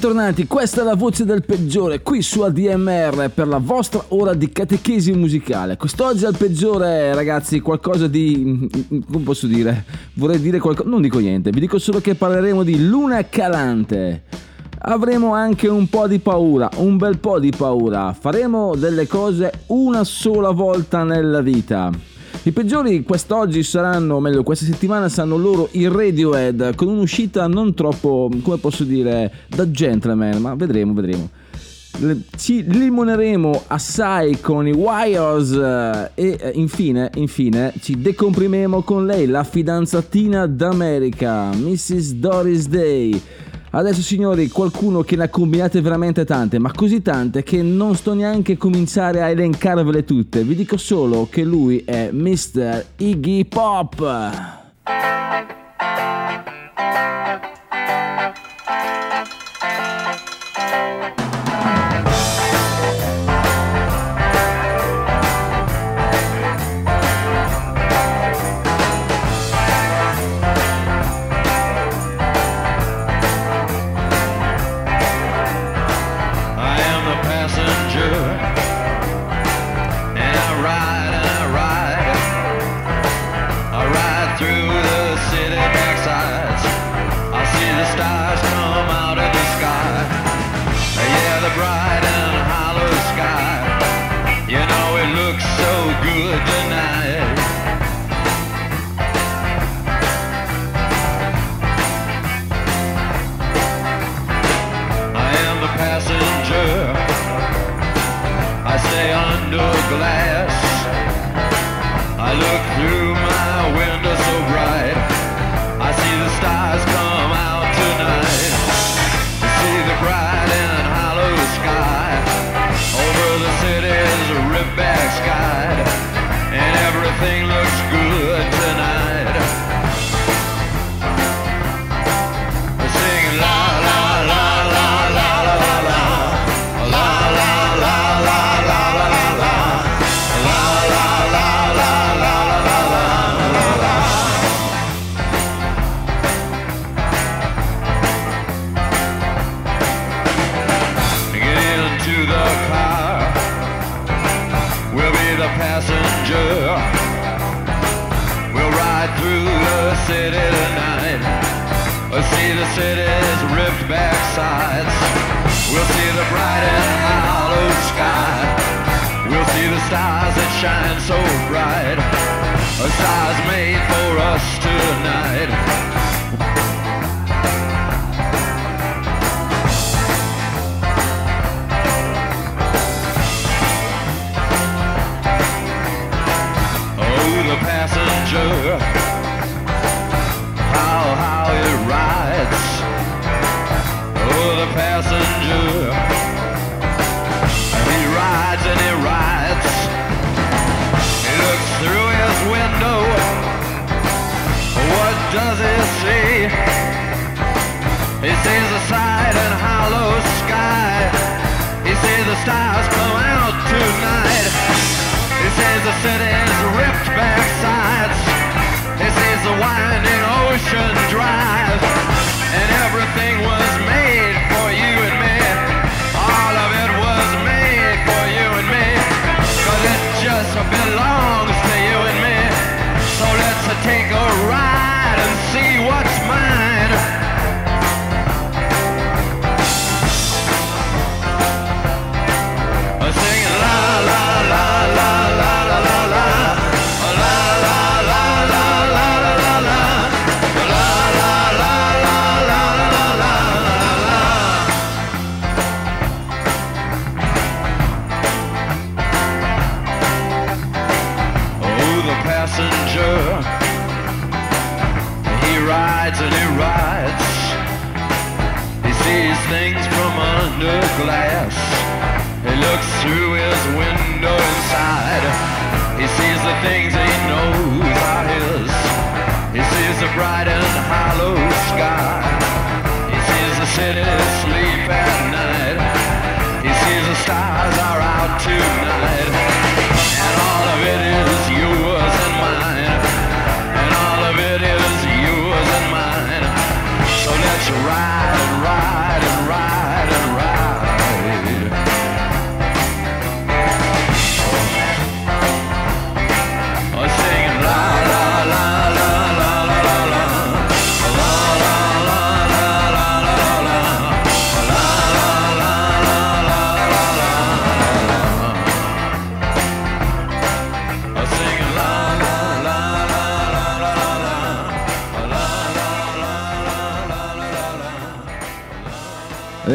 Bentornati, questa è la voce del peggiore qui su ADMR per la vostra ora di catechesi musicale. Quest'oggi al peggiore, ragazzi, qualcosa di. come posso dire? Vorrei dire qualcosa. Non dico niente, vi dico solo che parleremo di Luna Calante. Avremo anche un po' di paura, un bel po' di paura. Faremo delle cose una sola volta nella vita. I peggiori quest'oggi saranno, o meglio questa settimana saranno loro i Radiohead con un'uscita non troppo, come posso dire, da gentleman, ma vedremo, vedremo. Ci limoneremo assai con i Wires eh, e eh, infine, infine ci decomprimeremo con lei, la fidanzatina d'America, Mrs. Doris Day. Adesso signori, qualcuno che ne ha combinate veramente tante, ma così tante che non sto neanche a cominciare a elencarvele tutte. Vi dico solo che lui è Mr. Iggy Pop. Stars that shine so bright. A stars made for us tonight. Oh, the passenger how how it rides. Oh, the passenger. Does he see? He sees the side and hollow sky. He sees the stars come out tonight. He sees the city's ripped back sides. He sees the winding ocean drive. And everything was made glass. He looks through his window inside. He sees the things he knows are his. He sees the bright and hollow sky. He sees the city sleep at night. He sees the stars are out tonight.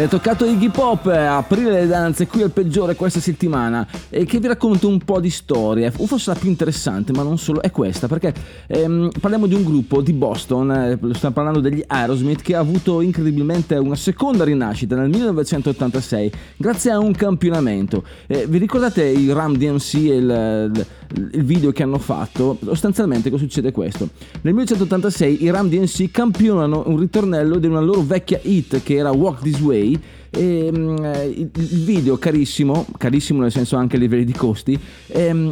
Avete toccato Iggy Pop, eh, aprire le danze qui al peggiore questa settimana e che vi racconto un po' di storie, o forse la più interessante, ma non solo, è questa, perché ehm, parliamo di un gruppo di Boston, eh, stiamo parlando degli Aerosmith, che ha avuto incredibilmente una seconda rinascita nel 1986 grazie a un campionamento. Eh, vi ricordate il Ram DMC e il, il- il video che hanno fatto? Sostanzialmente cosa succede questo? Nel 1986 i Ram DMC campionano un ritornello di una loro vecchia hit che era Walk This Way e eh, il video carissimo, carissimo nel senso anche a livelli di costi, ehm,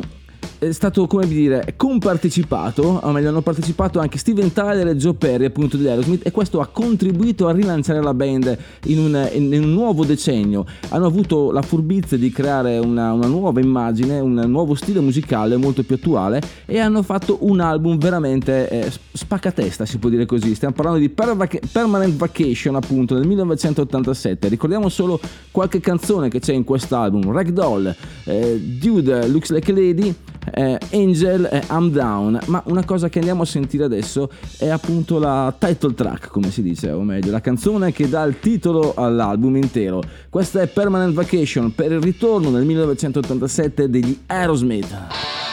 è stato come dire compartecipato, o meglio hanno partecipato anche Steven Tyler e Joe Perry appunto degli Aerosmith e questo ha contribuito a rilanciare la band in un, in un nuovo decennio. Hanno avuto la furbizia di creare una, una nuova immagine, un nuovo stile musicale molto più attuale e hanno fatto un album veramente eh, spaccatesta si può dire così. Stiamo parlando di Permanent Vacation appunto nel 1987. Ricordiamo solo qualche canzone che c'è in quest'album. Ragdoll, eh, Dude Looks Like a Lady, eh, Angel e I'm Down, ma una cosa che andiamo a sentire adesso è appunto la title track, come si dice, o meglio, la canzone che dà il titolo all'album intero. Questa è Permanent Vacation per il ritorno nel 1987 degli Aerosmith.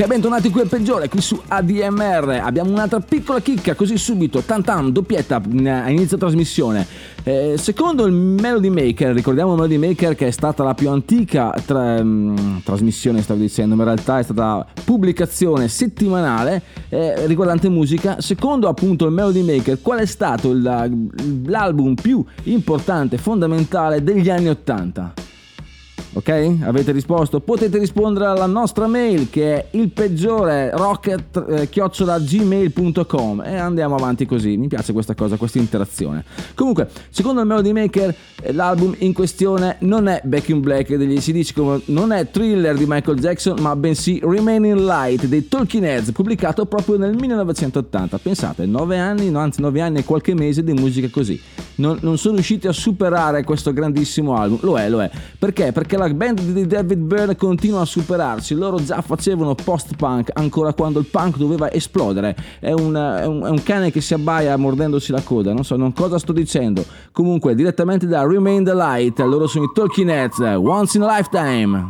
Ok, bentornati qui al peggiore, qui su ADMR. Abbiamo un'altra piccola chicca, così subito, tam tam, doppietta mm, a inizio trasmissione. Eh, secondo il Melody Maker, ricordiamo Melody Maker che è stata la più antica tra- mm, trasmissione, stavo dicendo, ma in realtà è stata pubblicazione settimanale eh, riguardante musica. Secondo appunto il Melody Maker, qual è stato il- l'album più importante, fondamentale degli anni 80? Ok? Avete risposto? Potete rispondere alla nostra mail che è il peggiore rocket eh, e andiamo avanti così. Mi piace questa cosa, questa interazione. Comunque, secondo il Melody Maker, eh, l'album in questione non è Back in Black degli ACDC, non è Thriller di Michael Jackson, ma bensì Remaining Light dei Talking Heads, pubblicato proprio nel 1980. Pensate, 9 anni, no, anzi 9 anni e qualche mese di musica così. Non, non sono riusciti a superare questo grandissimo album. Lo è, lo è. Perché? Perché la band di David Byrne continua a superarsi. Loro già facevano post-punk ancora quando il punk doveva esplodere. È un, è un- è un cane che si abbaia mordendosi la coda. Non so non cosa sto dicendo. Comunque, direttamente da Remain the Light, loro sono i Talking Heads, Once in a Lifetime.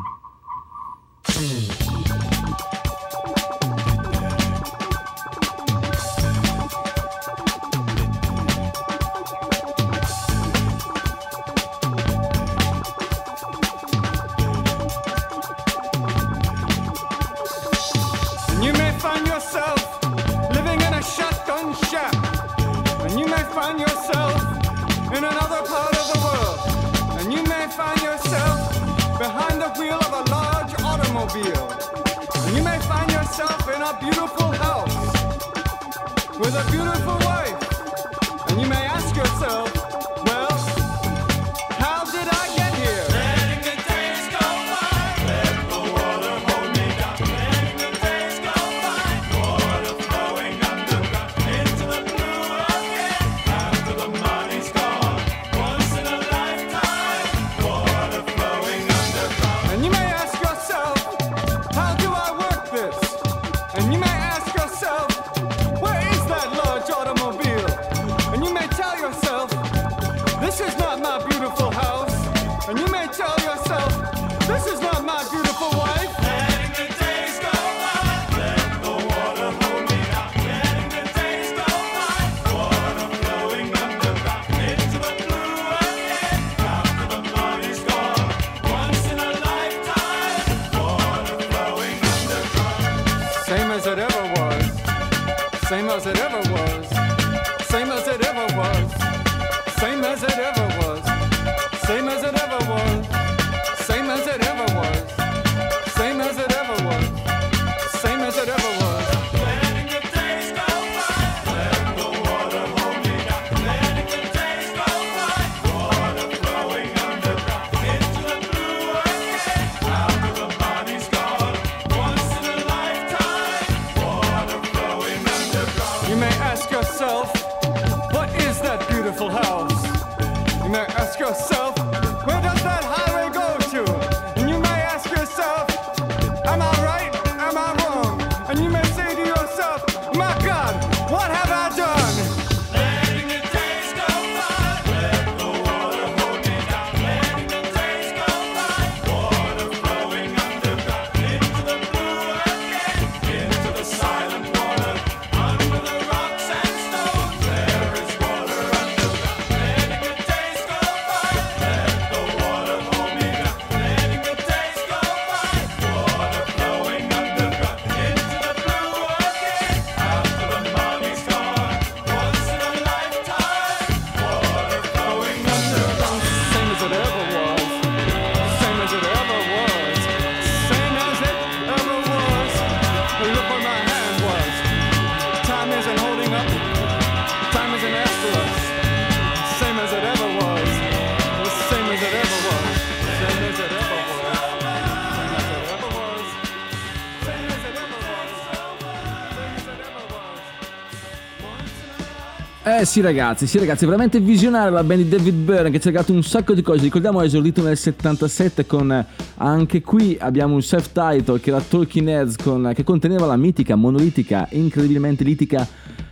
Eh sì ragazzi, sì ragazzi, veramente visionaria la band di David Byrne che ha regalato un sacco di cose. Ricordiamo ha esordito nel 77 con eh, anche qui abbiamo un self-title che era Talking Heads con, che conteneva la mitica, monolitica, incredibilmente litica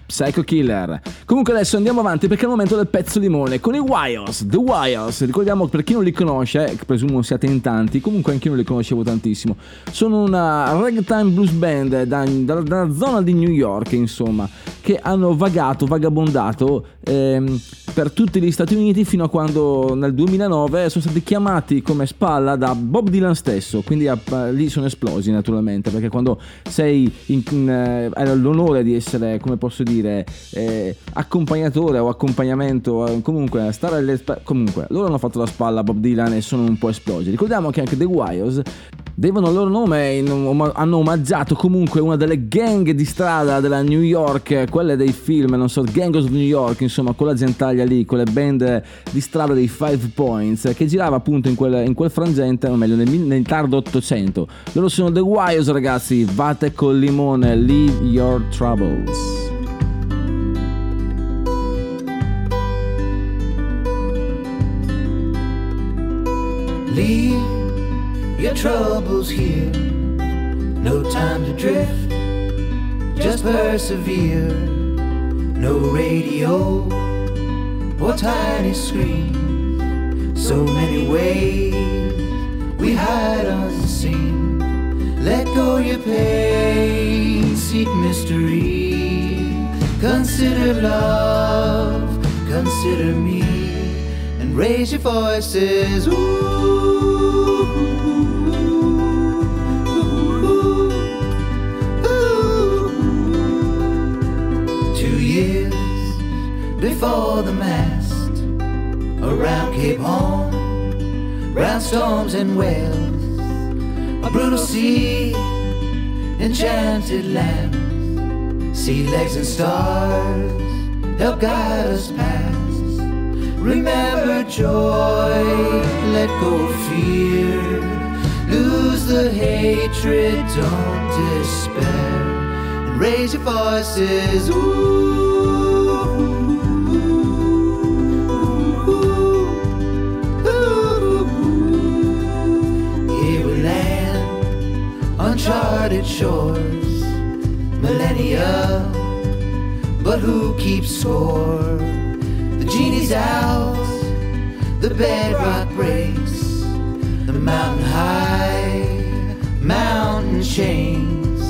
Psycho Killer. Comunque adesso andiamo avanti perché è il momento del pezzo limone con i Wires, The Wires. Ricordiamo per chi non li conosce, che presumo siate in tanti, comunque anch'io non li conoscevo tantissimo. Sono una ragtime blues band da- da- dalla zona di New York, insomma, che hanno vagato, vagabondato ehm, per tutti gli Stati Uniti fino a quando nel 2009 sono stati chiamati come spalla da Bob Dylan stesso, quindi eh, lì sono esplosi naturalmente, perché quando sei in, in, eh, hai l'onore di essere, come posso dire, eh, accompagnatore o accompagnamento, eh, comunque stare alle comunque loro hanno fatto la spalla a Bob Dylan e sono un po' esplosi. Ricordiamo che anche The Wires devono il loro nome, in- hanno omaggiato comunque una delle gang di strada della New York, quelle dei film, non so, Gang of New York, insomma, quella gentaglia lì, quelle band di strada dei Five Points, che girava appunto in quel, in quel frangente, o meglio, nel, nel tardo 800. Loro sono The Wires, ragazzi, vate col limone, leave your troubles. Leave your troubles here. No time to drift. Just persevere. No radio or tiny screen. So many ways we hide unseen. Let go your pain. Seek mystery. Consider love. Consider me and raise your voices. Two before the mast, around Cape Horn, round storms and wells, a brutal sea, enchanted lands, sea legs and stars help guide us past. Remember joy, let go fear. Lose the hatred, don't despair. And raise your voices. Here uncharted shores, millennia. But who keeps score? The genie's out, the bedrock breaks, the mountain high, mountain chains,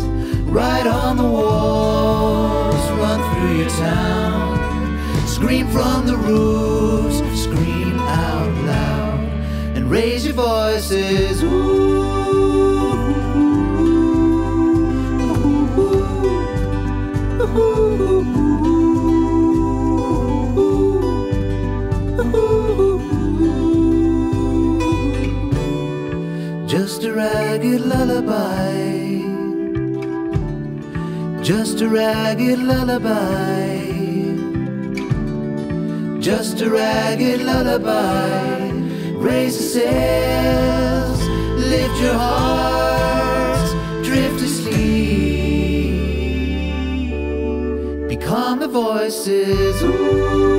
right on the walls, run through your town, scream from the roofs, scream out loud, and raise your voices. Just ragged lullaby. Just a ragged lullaby. Just a ragged lullaby. Raise the sails, lift your hearts, drift asleep. Become the voices.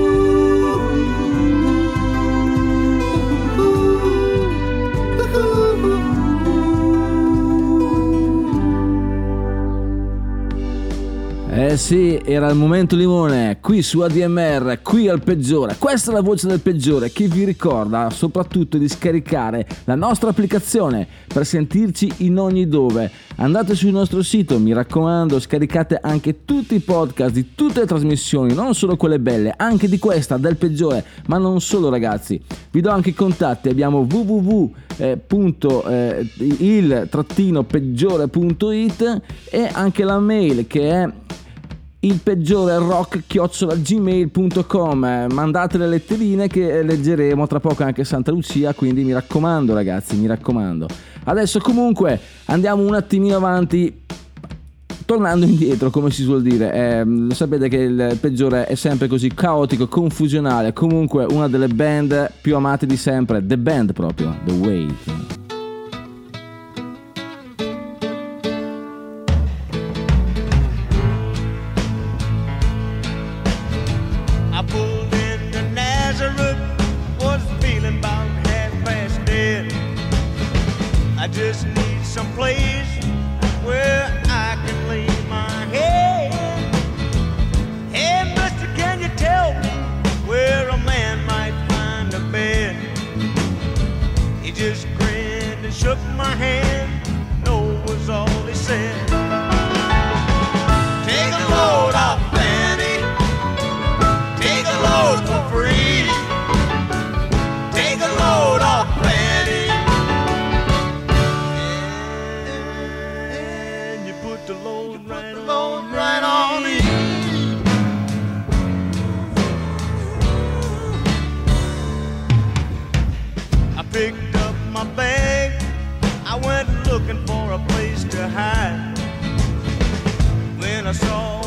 Eh sì, era il momento limone, qui su ADMR, qui al peggiore. Questa è la voce del peggiore che vi ricorda soprattutto di scaricare la nostra applicazione per sentirci in ogni dove. Andate sul nostro sito, mi raccomando, scaricate anche tutti i podcast di tutte le trasmissioni, non solo quelle belle, anche di questa, del peggiore, ma non solo ragazzi. Vi do anche i contatti, abbiamo www.il-peggiore.it e anche la mail che è il peggiore rock gmail.com mandate le letterine che leggeremo tra poco anche Santa Lucia quindi mi raccomando ragazzi mi raccomando. Adesso comunque andiamo un attimino avanti. Tornando indietro come si suol dire eh, sapete che il peggiore è sempre così caotico confusionale. Comunque una delle band più amate di sempre The Band proprio The Wait looking for a place to hide. When I saw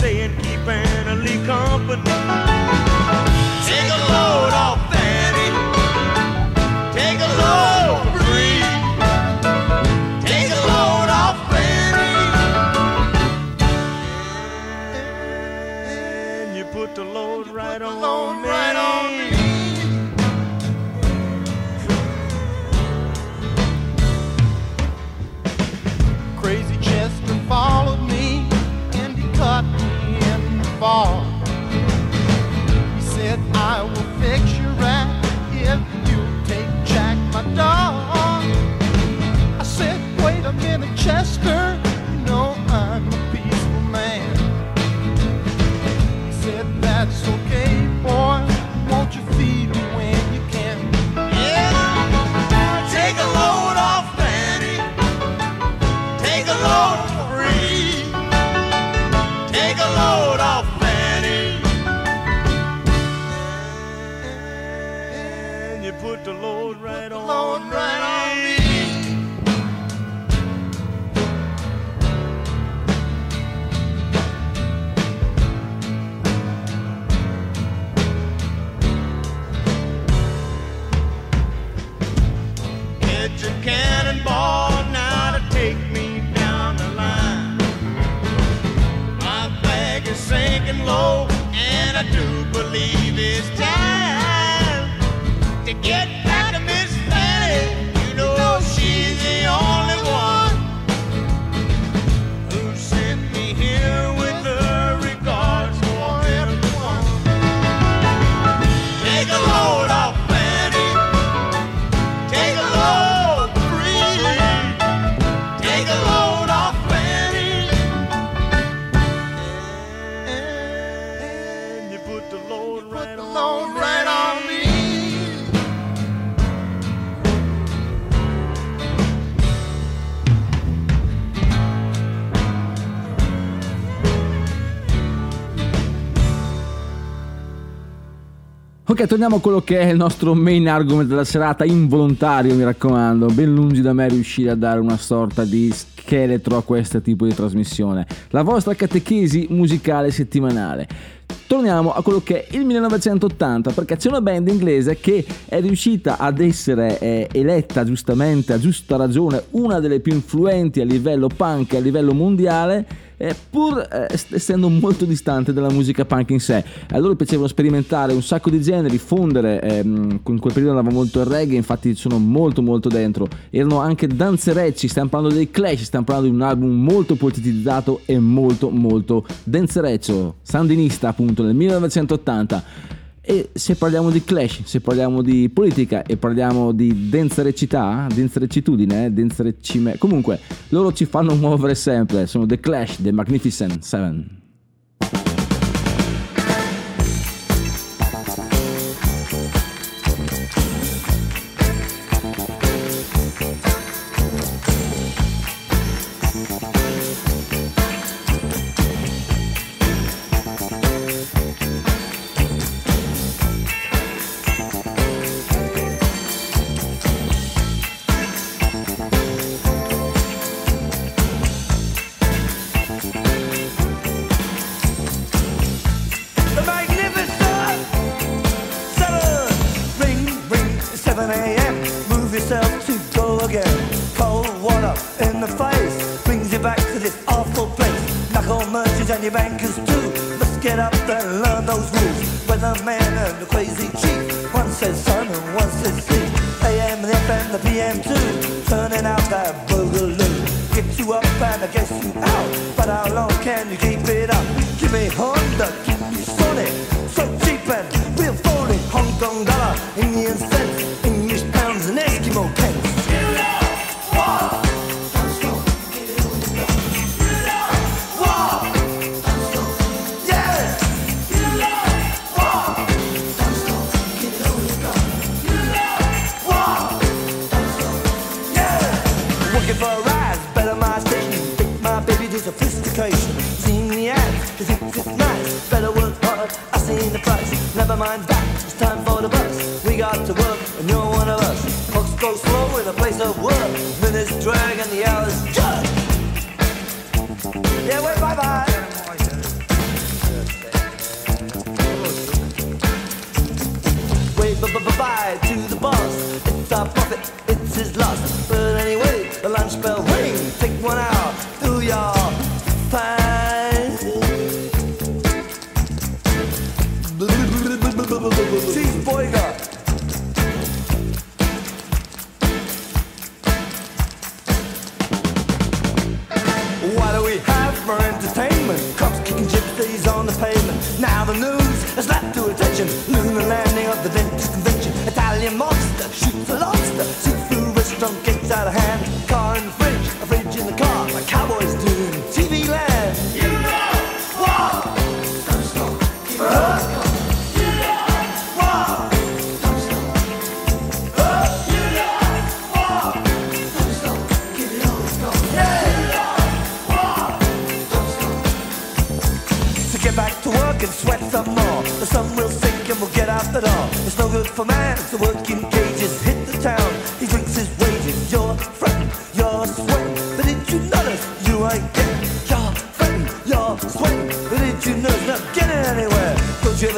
staying, keeping a lee company. Chester, Ok, torniamo a quello che è il nostro main argument della serata, involontario mi raccomando, ben lungi da me riuscire a dare una sorta di scheletro a questo tipo di trasmissione, la vostra catechesi musicale settimanale. Torniamo a quello che è il 1980 perché c'è una band inglese che è riuscita ad essere eh, eletta giustamente, a giusta ragione, una delle più influenti a livello punk a livello mondiale eh, pur eh, essendo molto distante dalla musica punk in sé. A loro piacevano sperimentare un sacco di generi, fondere, ehm, in quel periodo andava molto il reggae, infatti sono molto molto dentro. Erano anche danzerecci, stiamo parlando dei Clash, stiamo parlando di un album molto politizzato e molto molto danzereccio, sandinista appunto nel 1980. E se parliamo di clash, se parliamo di politica e parliamo di densarecità, densarecitudine, densarecime, comunque loro ci fanno muovere sempre, sono The Clash, The Magnificent Seven. cause it's, it's nice. Better work hard, I seen the price. Never mind that, it's time for the bus. We got to work, and you're one of us. Clocks go slow in a place of work. Minutes drag, and the hours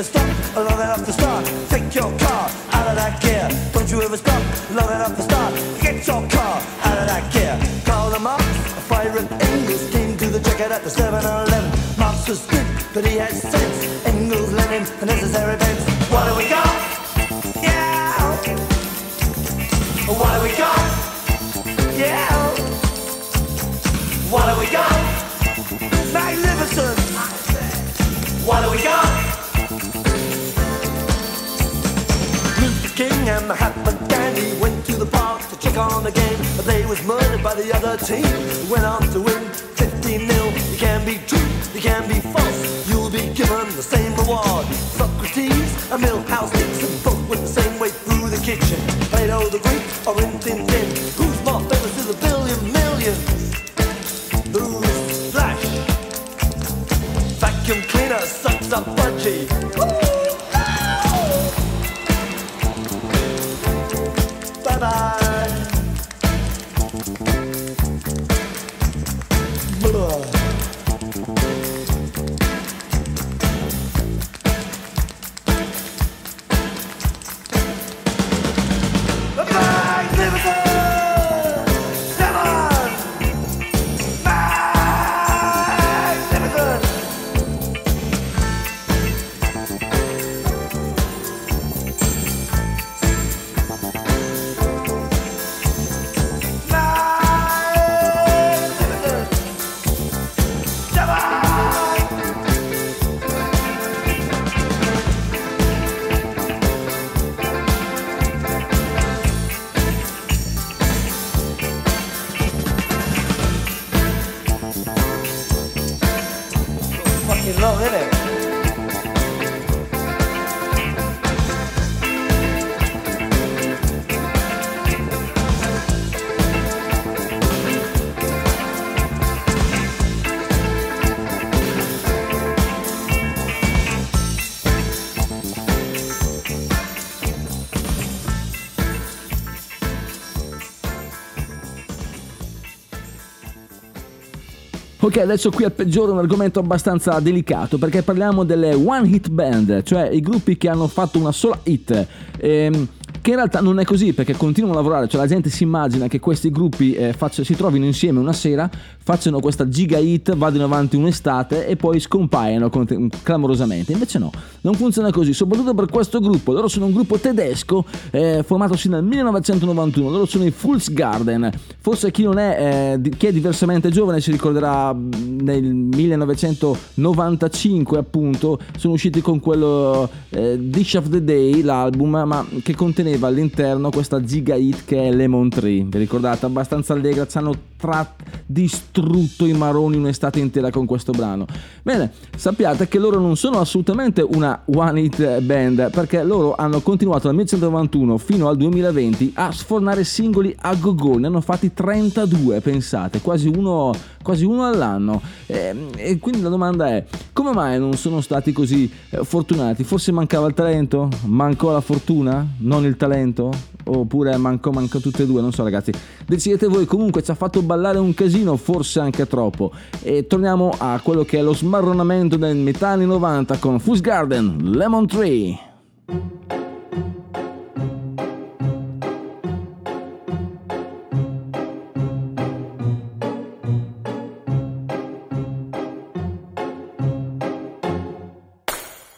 ever stop long enough to start? Take your car out of that gear. Don't you ever stop long enough to start? Get your car. back on the game, but they was murdered by the other team. Went on to win 15 0. You can be true, you can be false. You'll be given the same reward. Socrates and Milhouse and both with the same way through the kitchen. Plato the Greek or in Thin Thin. Who's more famous is a billion millions? Who's Flash? Vacuum cleaner sucks up budgie. Ok, adesso qui al peggiore un argomento abbastanza delicato perché parliamo delle one hit band, cioè i gruppi che hanno fatto una sola hit. Ehm, che in realtà non è così perché continuano a lavorare, cioè la gente si immagina che questi gruppi eh, faccia- si trovino insieme una sera, facciano questa giga hit, vadano avanti un'estate e poi scompaiano con- clamorosamente, invece no, non funziona così, soprattutto per questo gruppo, loro sono un gruppo tedesco eh, formatosi nel 1991, loro sono i Fools Garden, forse chi non è, eh, chi è diversamente giovane si ricorderà nel 1995 appunto, sono usciti con quello eh, Dish of the Day, l'album, ma che conteneva all'interno questa giga hit che è Lemon Tree. Vi ricordate? Abbastanza allegra, hanno tra- distrutto i maroni un'estate intera con questo brano. Bene, sappiate che loro non sono assolutamente una one hit band, perché loro hanno continuato dal 1991 fino al 2020 a sfornare singoli a go-go, ne hanno fatti 32, pensate, quasi uno, quasi uno all'anno. E, e quindi la domanda è, come mai non sono stati così eh, fortunati? Forse mancava il talento? Mancò la fortuna? Non il talento? Oppure mancò, mancò tutte e due? Non so ragazzi, decidete voi. Comunque ci ha fatto ballare un casino, forse anche troppo. E torniamo a quello che è lo smarronamento del metà anni 90 con Fuzz Garden, Lemon Tree.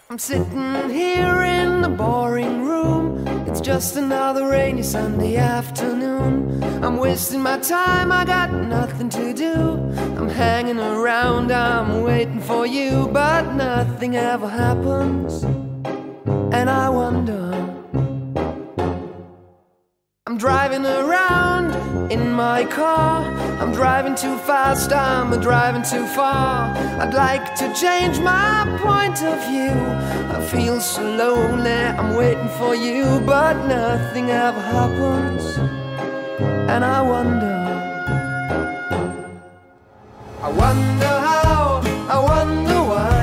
I'm sitting here in the boring room. It's just another rainy Sunday afternoon. I'm wasting my time, I got nothing to do. I'm hanging around, I'm waiting for you, but nothing ever happens. And I wonder. I'm driving around in my car. I'm driving too fast, I'm driving too far. I'd like to change my point of view. I feel so lonely, I'm waiting for you, but nothing ever happens. And I wonder. I wonder how, I wonder why.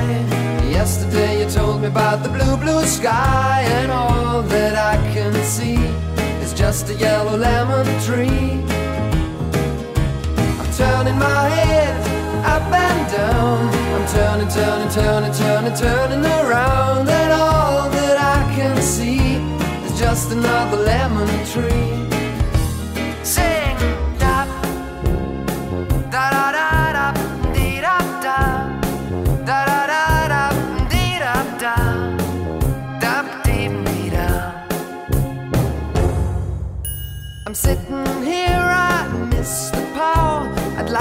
Yesterday you told me about the blue, blue sky, and all that I can see is just a yellow lemon tree. I'm turning my head up and down. I'm turning, turning, turning, turning, turning around, and all that I can see is just another lemon tree.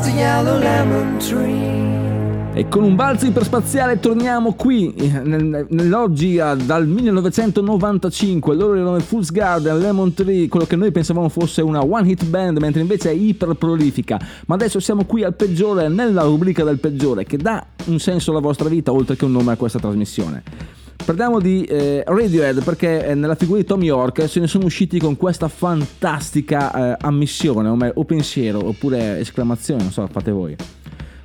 A yellow lemon tree. E con un balzo iperspaziale torniamo qui, eh, nel- nell'oggi dal 1995, loro erano i Fools Garden, Lemon Tree, quello che noi pensavamo fosse una one hit band, mentre invece è iper prolifica. Ma adesso siamo qui al peggiore, nella rubrica del peggiore, che dà un senso alla vostra vita oltre che un nome a questa trasmissione. Parliamo di eh, Radiohead perché eh, nella figura di Tom York se ne sono usciti con questa fantastica eh, ammissione o, me- o pensiero oppure esclamazione, non so, fate voi.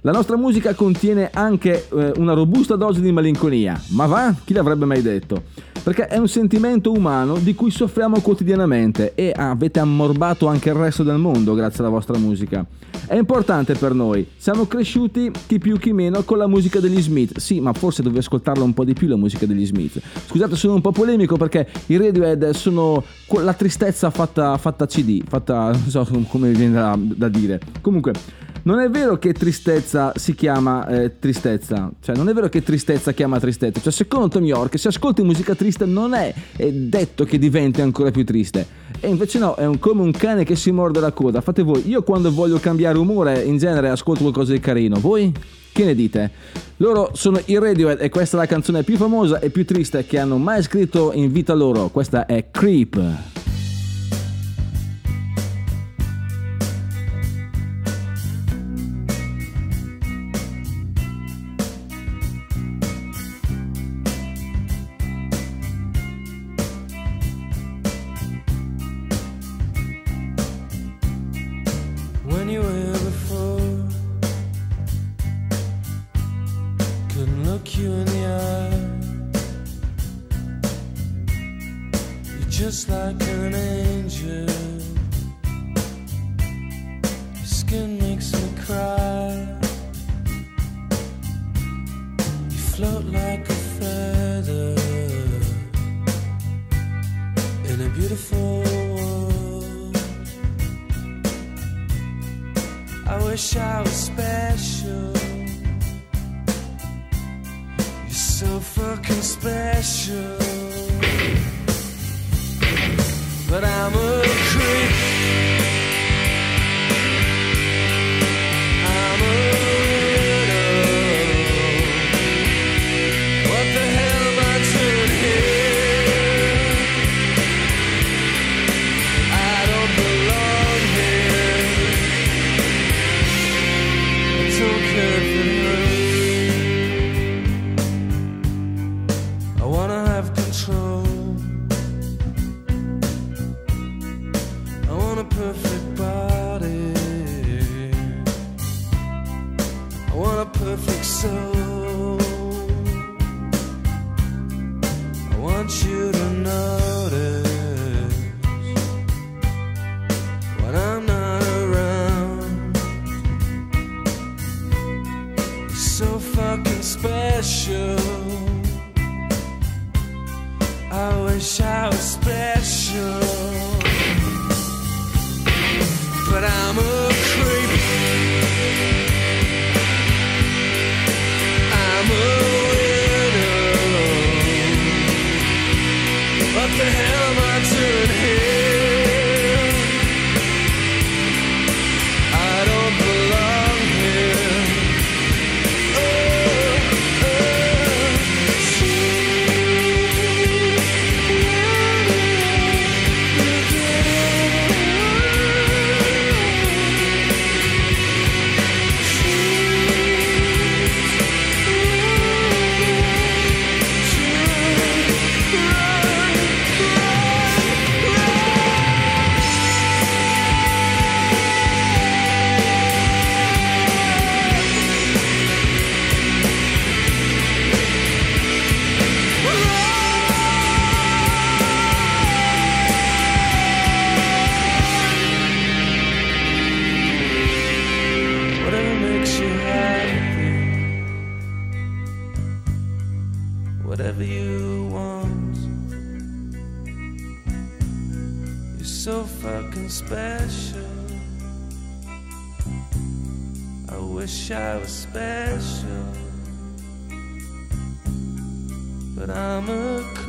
La nostra musica contiene anche eh, una robusta dose di malinconia, ma va? Chi l'avrebbe mai detto? perché è un sentimento umano di cui soffriamo quotidianamente e avete ammorbato anche il resto del mondo grazie alla vostra musica. È importante per noi, siamo cresciuti chi più chi meno con la musica degli Smith. Sì, ma forse dovevi ascoltarla un po' di più la musica degli Smith. Scusate, sono un po' polemico perché i Radiohead sono la tristezza fatta, fatta CD, fatta non so come viene da, da dire. Comunque, non è vero che tristezza si chiama eh, tristezza, cioè non è vero che tristezza chiama tristezza, cioè secondo Tom York se ascolti musica triste non è, è detto che diventi ancora più triste, e invece no, è un- come un cane che si morde la coda, fate voi, io quando voglio cambiare umore in genere ascolto qualcosa di carino, voi? Che ne dite? Loro sono i Radiohead e questa è la canzone più famosa e più triste che hanno mai scritto in vita loro, questa è Creep.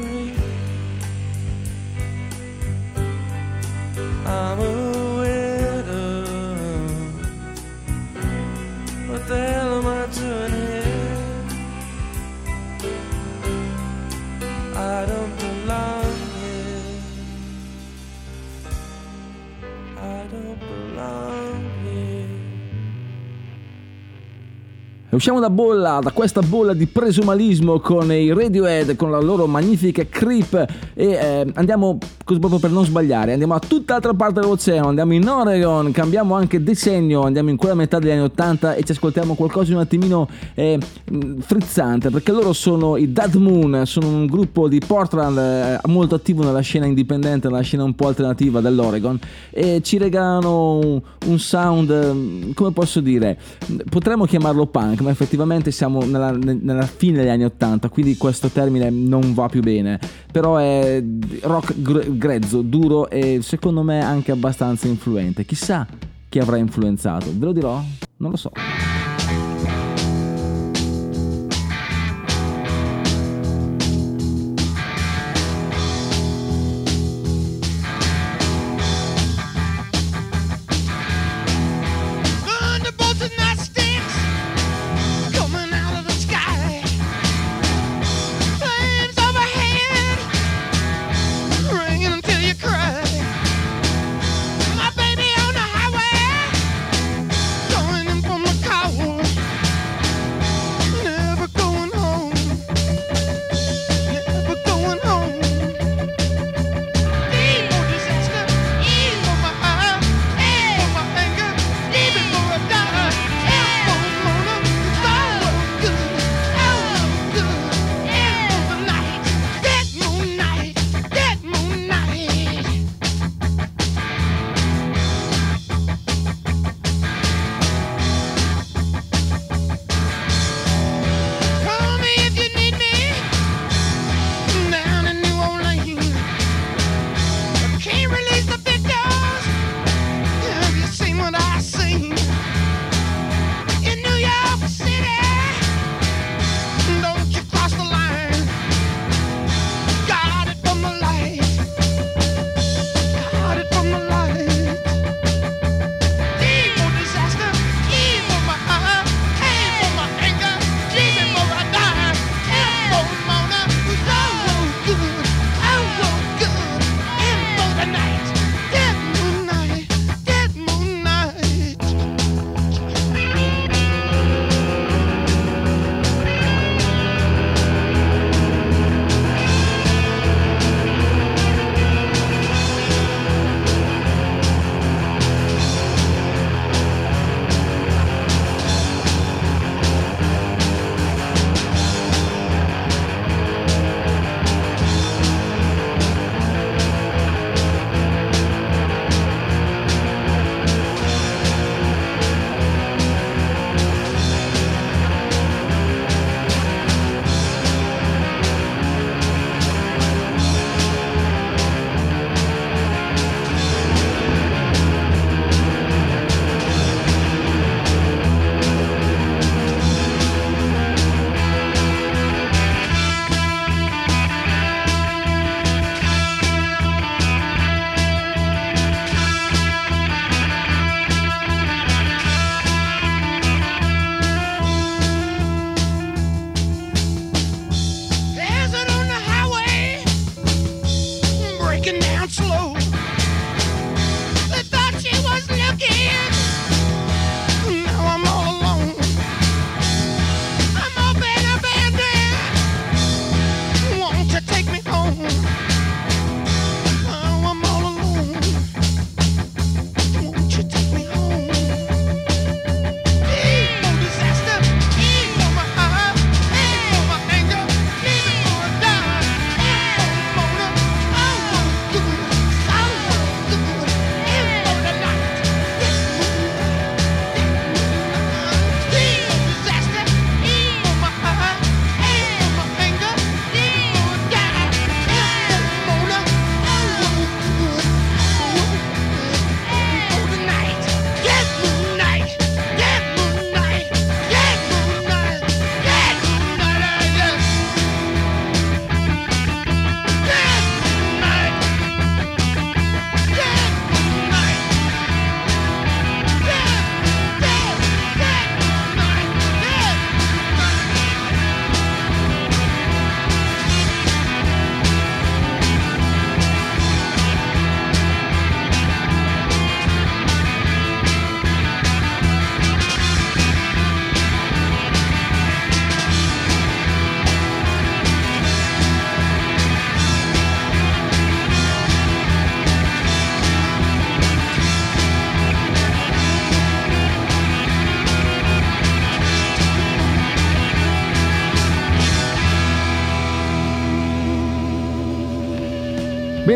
A Usciamo da bolla, da questa bolla di presumalismo con i Radiohead, con la loro magnifica Creep e eh, andiamo, così proprio per non sbagliare, andiamo a tutt'altra parte dell'oceano, andiamo in Oregon, cambiamo anche decennio, andiamo in quella metà degli anni 80 e ci ascoltiamo qualcosa di un attimino eh, frizzante, perché loro sono i Dead Moon, sono un gruppo di Portland eh, molto attivo nella scena indipendente, nella scena un po' alternativa dell'Oregon e ci regalano un, un sound, come posso dire, potremmo chiamarlo punk, ma effettivamente siamo nella, nella fine degli anni 80, quindi questo termine non va più bene, però è rock gr- grezzo, duro e secondo me anche abbastanza influente. Chissà chi avrà influenzato, ve lo dirò? Non lo so.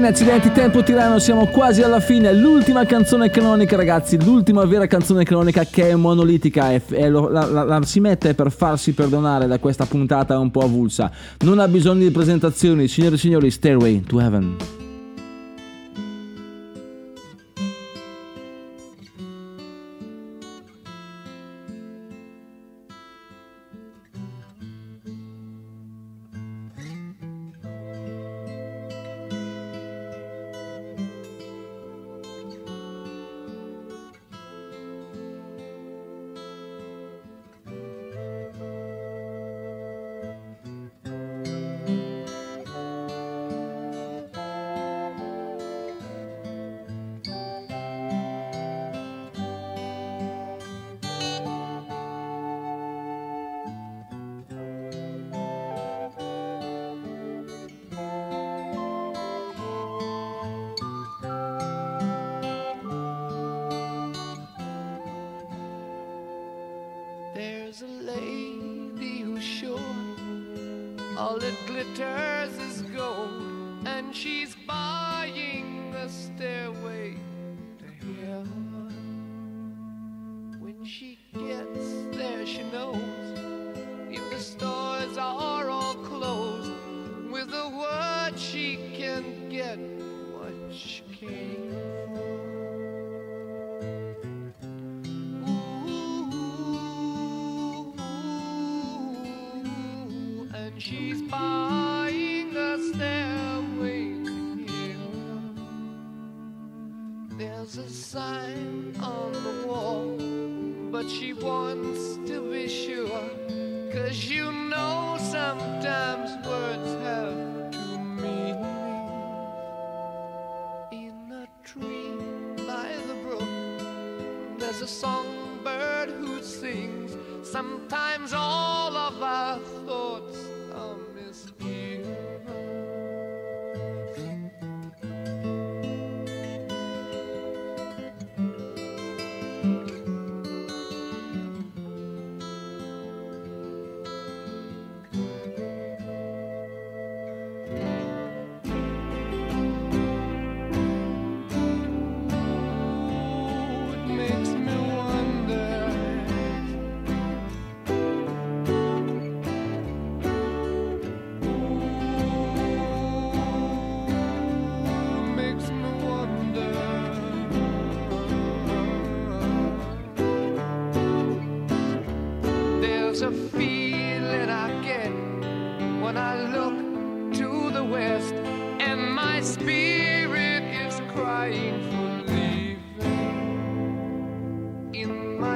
Bene, accidenti, tempo tirano, siamo quasi alla fine. L'ultima canzone canonica, ragazzi, l'ultima vera canzone canonica che è monolitica e, e lo- la, la- la si mette per farsi perdonare da questa puntata un po' avulsa. Non ha bisogno di presentazioni, signore e signori, Stairway to Heaven. Glitters is gold, and she's buying the stairway to heaven. When she gets there, she knows if the stores are all closed, with a word she can get what she came sign on the wall, but she wants to be sure. Cause you know sometimes words have two meanings. In a tree by the brook, there's a songbird who sings. Sometimes all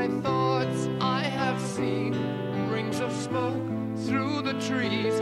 my thoughts, I have seen. Rings of smoke through the trees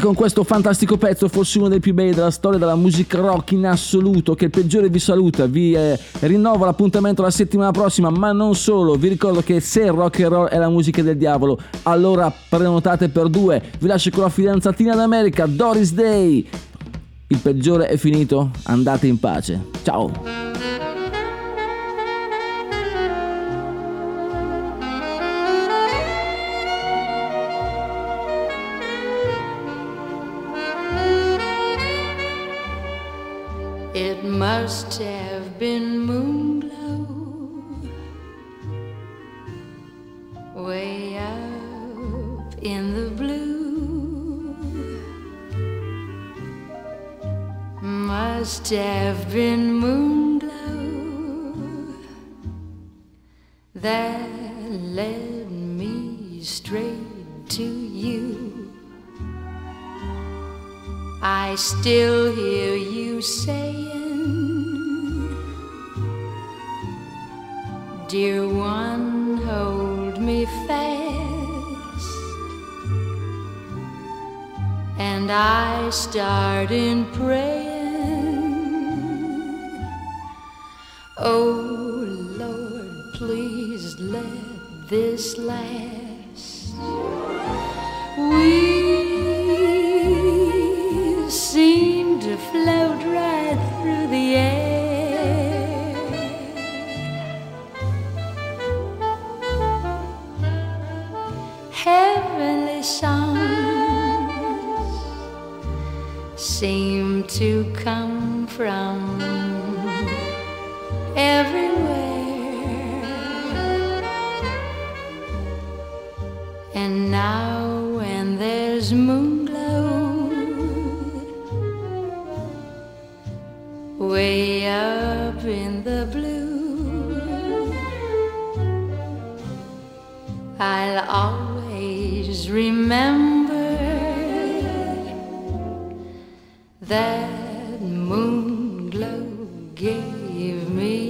con questo fantastico pezzo, forse uno dei più belli della storia della musica rock in assoluto, che il peggiore vi saluta, vi eh, rinnovo l'appuntamento la settimana prossima, ma non solo, vi ricordo che se rock and roll è la musica del diavolo, allora prenotate per due, vi lascio con la fidanzatina d'America, Doris Day. Il peggiore è finito, andate in pace. Ciao. Must have been moon glow gave me